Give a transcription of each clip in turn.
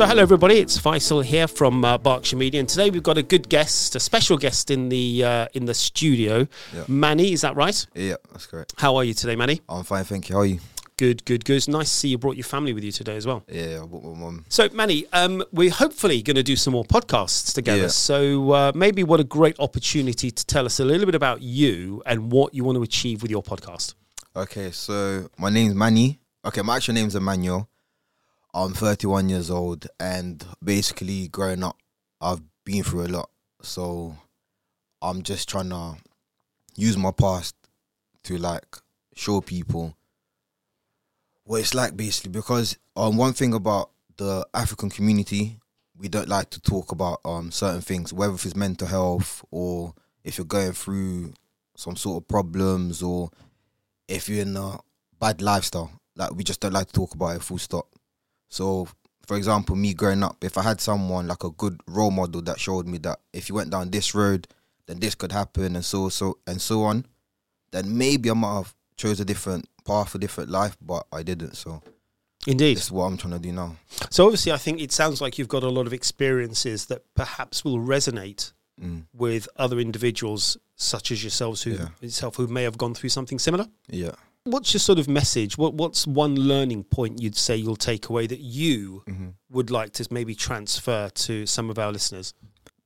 So, hello everybody, it's Feisal here from uh, Berkshire Media, and today we've got a good guest, a special guest in the uh, in the studio. Yeah. Manny, is that right? Yeah, that's correct. How are you today, Manny? I'm fine, thank you. How are you? Good, good, good. It's nice to see you brought your family with you today as well. Yeah, I bought my mum. So, Manny, um, we're hopefully going to do some more podcasts together. Yeah. So, uh, maybe what a great opportunity to tell us a little bit about you and what you want to achieve with your podcast. Okay, so my name's Manny. Okay, my actual name's Emmanuel. I'm 31 years old, and basically, growing up, I've been through a lot. So, I'm just trying to use my past to like show people what it's like, basically. Because um, one thing about the African community, we don't like to talk about um certain things, whether it's mental health or if you're going through some sort of problems or if you're in a bad lifestyle. Like we just don't like to talk about it full stop. So for example, me growing up, if I had someone like a good role model that showed me that if you went down this road, then this could happen and so so and so on, then maybe I might have chose a different path, a different life, but I didn't. So Indeed. this is what I'm trying to do now. So, obviously, I think it sounds like you've got a lot of experiences that perhaps will resonate Mm. with other individuals such as yourselves who Yeah. yourself who may have gone through something similar. Yeah. What's your sort of message? What what's one learning point you'd say you'll take away that you hmm would like to maybe transfer to some of our listeners?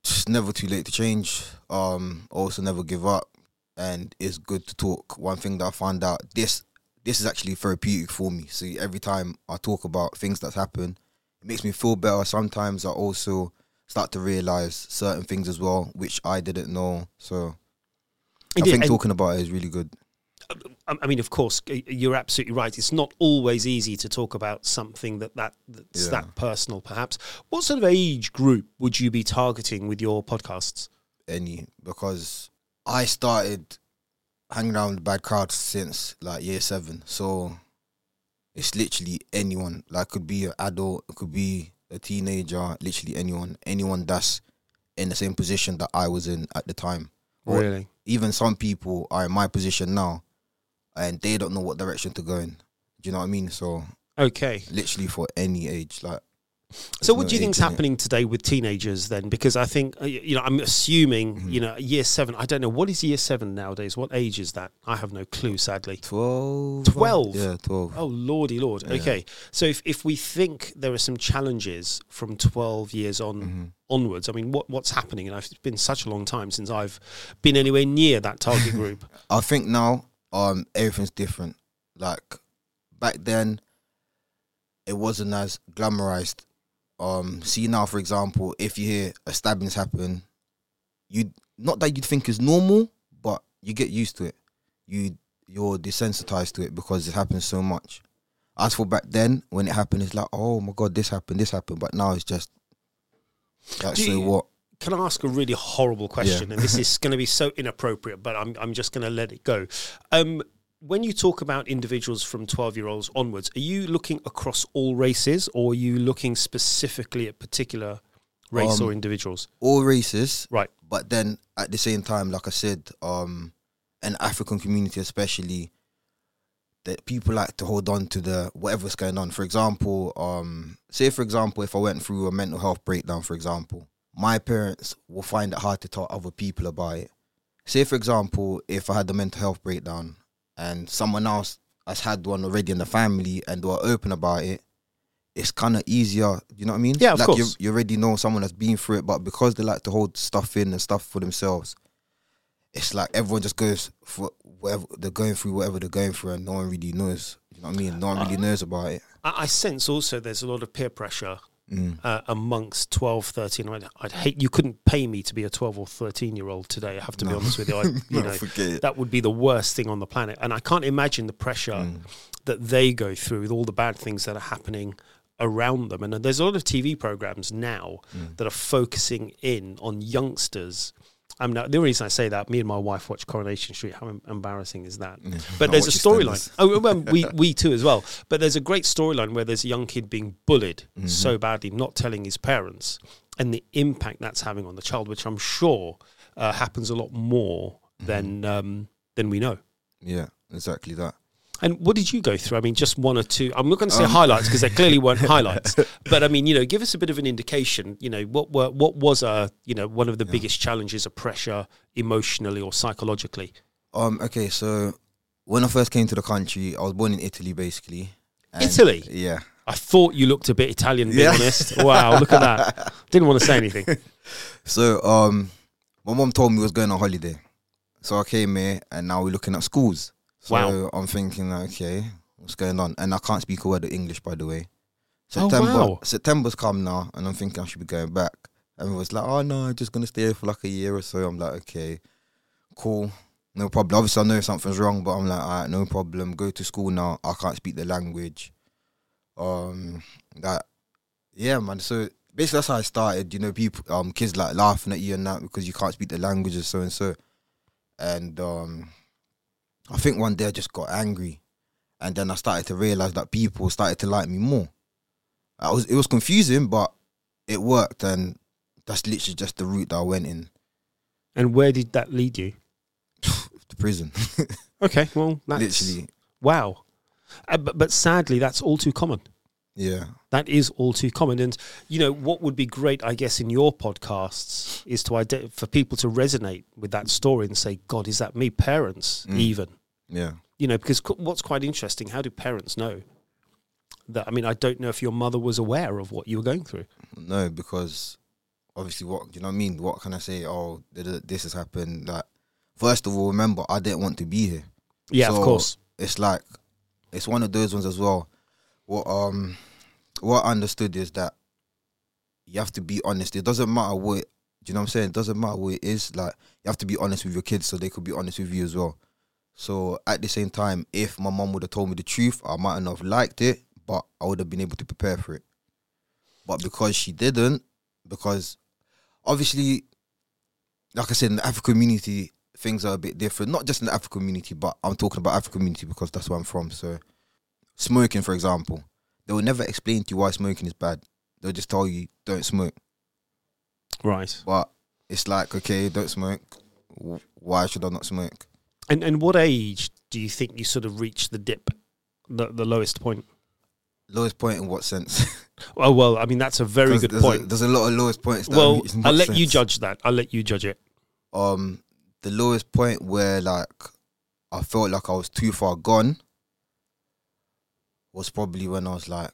It's never too late to change. Um, also never give up, and it's good to talk. One thing that I found out this this is actually therapeutic for me. So every time I talk about things that's happened, it makes me feel better. Sometimes I also start to realize certain things as well, which I didn't know. So Indeed, I think talking about it is really good. I I mean, of course, you're absolutely right. It's not always easy to talk about something that, that that's Yeah. that personal. Perhaps, what sort of age group would you be targeting with your podcasts? any because I started hanging around with bad crowds since like year seven. So it's literally anyone. Like could be an adult, it could be a teenager, literally anyone. Anyone that's in the same position that I was in at the time. Or Really? even some people are in my position now and they don't know what direction to go in. Do you know what I mean? So Okay. literally for any age, like So, what no do you think's in it. happening today with teenagers then? Because I think uh, you know, I'm assuming Mhm. you know, year seven. I don't know what is year seven nowadays. What age is that? I have no clue, sadly. twelve. 12? Yeah, twelve. Oh lordy, lord. Yeah. Okay, so if if we think there are some challenges from 12 years on Mhm. onwards, I mean, what what's happening? And I've, it's been such a long time since I've been anywhere near that target group. I think now um everything's different. Like back then it wasn't as glamorized. Um see now for example, if you hear a stabbing's happen, you not that you'd think is normal, but you get used to it. You you're desensitized to it because it happens so much. As for back then, when it happened, it's like, oh my god, this happened, this happened. But now it's just like, Do so you- what? Can I ask a really horrible question? And this is going to be so inappropriate, but I'm I'm just going to let it go. Um, when you talk about individuals from 12 year olds onwards, are you looking across all races, or are you looking specifically at particular race Um, or individuals? All races, Right. but then at the same time, like I said, um, an African community especially, that people like to hold on to the whatever's going on. For example, um, say for example, if I went through a mental health breakdown, for example, my parents will find it hard to tell other people about it. Say for example, if I had a mental health breakdown and someone else has had one already in the family and they are open about it, it's kind of easier. You know what I mean? Yeah, of like course. You, you already know someone that's been through it, but because they like to hold stuff in and stuff for themselves, it's like everyone just goes for whatever they're going through, whatever they're going through, and no one really knows. You know what I mean? No one really uh-huh. knows about it. I, I sense also there's a lot of peer pressure Mm. uh, amongst 12, 13. I'd, I'd hate you couldn't pay me to be a 12 or 13 year old today. I have to be honest with you. I, you No, know, forget that would be the worst thing on the planet. And I can't imagine the pressure Mm. that they go through with all the bad things that are happening around them. And there's a lot of TV programs now Mm. that are focusing in on youngsters. I mean, the reason I say that, me and my wife watch Coronation Street. How embarrassing is that? Yeah. But there's a storyline. Oh, well, we we too as well. But there's a great storyline where there's a young kid being bullied Mhm. so badly, not telling his parents, and the impact that's having on the child, which I'm sure uh, happens a lot more Mm-hmm. than um, than we know. Yeah, exactly that. And what did you go through? I mean, just one or two. I'm not going to say Um, highlights because there clearly weren't highlights. But I mean, you know, give us a bit of an indication. You know, what were what was a you know one of the biggest challenges of pressure emotionally or psychologically? Um. Okay. So when I first came to the country, I was born in Italy, basically. Italy? Yeah. I thought you looked a bit Italian, being Yeah. honest. Wow, look at that. Didn't want to say anything. So um, my mom told me we was going on holiday, so I came here, and now we're looking at schools. So Wow. I'm thinking, like, okay, what's going on? And I can't speak a word of English, by the way. Oh, September, wow. September's come now, and I'm thinking I should be going back. And it was like, oh no, I'm just gonna stay here for like a year or so. I'm like, okay, cool, no problem. Obviously, I know something's wrong, but I'm like, all right, no problem. Go to school now. I can't speak the language. Um, that, yeah, man. So basically, that's how I started. You know, people, um, kids like laughing at you and that because you can't speak the language or so and so. And um, I think one day I just got angry, and then I started to realize that people started to like me more. I was it was confusing, but it worked, and that's literally just the route that I went in And where did that lead you? to prison. Okay, well, that's literally, wow. Uh, but, but sadly, that's all too common. Yeah, That is all too common. And, you know, what would be great, I guess, in your podcasts is to ide- for people to resonate with that story and say, God, is that me? Parents, Mm. even. yeah. You know, because co- what's quite interesting, how do parents know that? I mean, I don't know if your mother was aware of what you were going through. No, because obviously, what do you know, what I mean, what can I say? Oh, th- th- this has happened. Like, first of all, remember, I didn't want to be here. Yeah, of So, course. It's like it's one of those ones as well. What um, what I understood is that you have to be honest. It doesn't matter what. Do you know what I'm saying? It doesn't matter what it is. Like you have to be honest with your kids, so they could be honest with you as well. So at the same time, if my mom would have told me the truth, I might not have liked it, but I would have been able to prepare for it. But because she didn't, because obviously, like I said, in the African community, things are a bit different. Not just in the African community, but I'm talking about African community because that's where I'm from. So, smoking, for example, they will never explain to you why smoking is bad. They'll just tell you don't smoke. Right. But it's like, okay, don't smoke. Why should I not smoke? And and what age do you think you sort of reach the dip, the, the lowest point? Lowest point in what sense? Oh, well, I mean, that's a very good there's point. A, there's a lot of lowest points. That well, I'll let you judge that. I'll let you judge it. um the lowest point where like I felt like I was too far gone was probably when I was like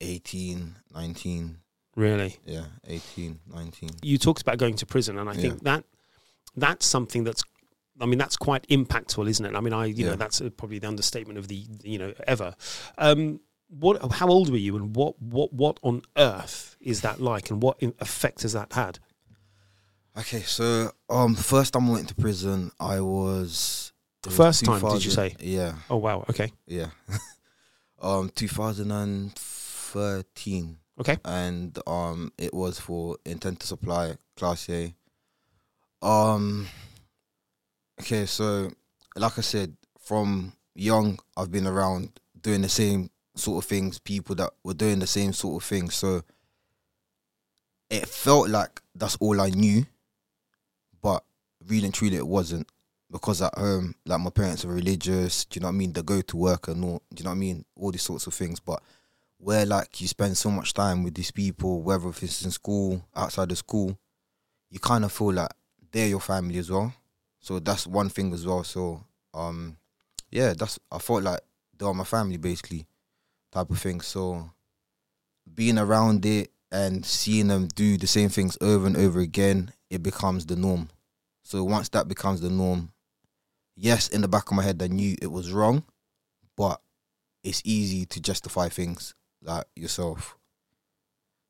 18, 19. Really. Yeah, 18, 19. you talked about going to prison, and I Yeah. think that that's something that's, I mean, that's quite impactful, isn't it? I mean, I, you know, that's uh, probably the understatement of the, you know, ever. Um, what? How old were you, and what, what, what on earth is that like, and what effect has that had? Okay, so um first time I went to prison I was was First time, did you say? Yeah, Oh wow. Okay. yeah. um 2013 Okay. and um it was for intent to supply class A. Um okay, so like I said, from young I've been around doing the same sort of things, people that were doing the same sort of things. So it felt like that's all I knew, but really and truly it wasn't. Because at home, like my parents are religious, do you know what I mean? They go to work and all, do you know what I mean? All these sorts of things. But where like you spend so much time with these people, whether if it's in school, outside of school, you kind of feel like they're your family as well. So that's one thing as well. So um, yeah, that's I felt like they are my family basically, type of thing. So being around it and seeing them do the same things over and over again, it becomes the norm. So once that becomes the norm, yes, in the back of my head I knew it was wrong, but it's easy to justify things like yourself.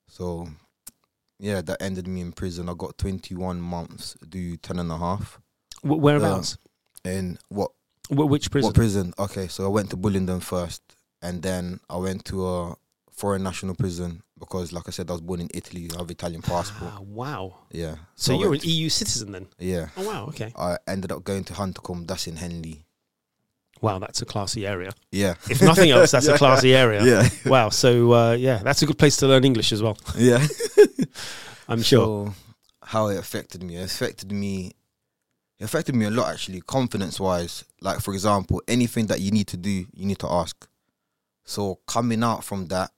So yeah, that ended me in prison. I got 21 months, do 10 and a half. Wh- whereabouts? In what Wh- which prison? what prison? Okay, so I went to Bullingdon first, and then I went to a foreign national prison because, like I said, I was born in Italy. I have Italian passport. Ah, wow. Yeah. So I you're an EU citizen then? yeah. Oh wow. Okay. I ended up going to Huntercombe. That's in Henley. Wow, that's a classy area. Yeah. If nothing else, that's a classy area. Yeah. Wow. So uh, yeah, that's a good place to learn English as well. Yeah. I'm sure. So how it affected me? It affected me. It affected me a lot actually, confidence wise. Like for example, anything that you need to do, you need to ask. So coming out from that,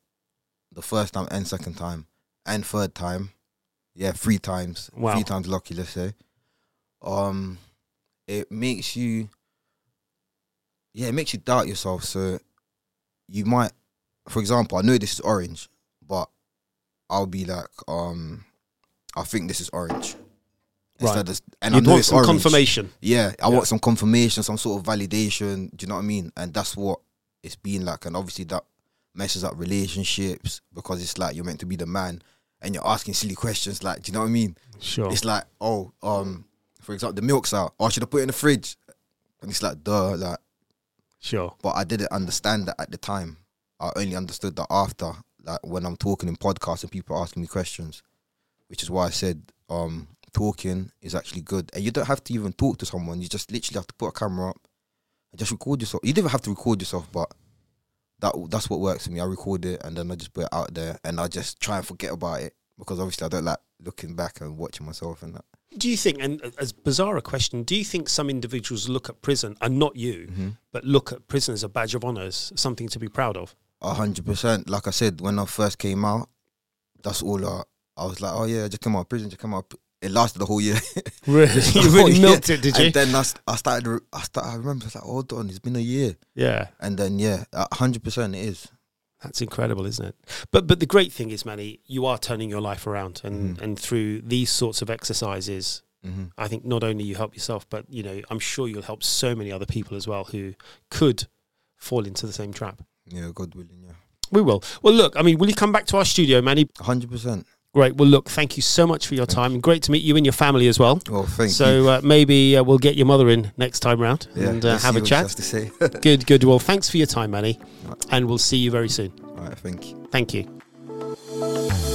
the first time and second time and third time, yeah, three times, Wow. three times lucky, let's say. Um, it makes you, yeah, it makes you doubt yourself. So you might, for example, I know this is orange, but I'll be like, um, I think this is orange. Right. Of, and I You'd know want it's some orange. confirmation. Yeah, I Yeah. want some confirmation, some sort of validation. Do you know what I mean? And that's what it's been like. And obviously that messes up relationships because it's like you're meant to be the man and you're asking silly questions. Like, do you know what I mean? Sure. It's like, oh, um, for example, the milk's out. Oh, I should have put it in the fridge. And it's like, duh, like. Sure. But I didn't understand that at the time. I only understood that after, like when I'm talking in podcasts and people are asking me questions, which is why I said um, talking is actually good. And you don't have to even talk to someone. You just literally have to put a camera up and just record yourself. You don't even have to record yourself, but that that's what works for me. I record it and then I just put it out there and I just try and forget about it because obviously I don't like looking back and watching myself and that. Do you think, and as bizarre a question, do you think some individuals look at prison, and not you, Mm-hmm. but look at prison as a badge of honour, as something to be proud of? A hundred percent. Like I said, when I first came out, that's all I, I was like, oh yeah, I just came out of prison, just came out. It lasted the whole year. Really? You really year. milked it, did you? And then I, I started, I started, I remember, it's like, hold on, it's been a year. yeah. And then, yeah, hundred percent it is. That's incredible, isn't it? But but the great thing is, Manny, you are turning your life around, and Mhm. and through these sorts of exercises, Mm-hmm. I think not only you help yourself, but you know, I'm sure you'll help so many other people as well who could fall into the same trap. Yeah, God willing, yeah. We will. Well, look, I mean, will you come back to our studio, Manny? A hundred percent. Great. Well, look, thank you so much for your time, and great to meet you and your family as well. Well, thank you. so uh, maybe uh, we'll get your mother in next time round Yeah, and uh, have a chat. to say. Good, good. Well, thanks for your time, Manny, and we'll see you very soon. All right, thank you. Thank you.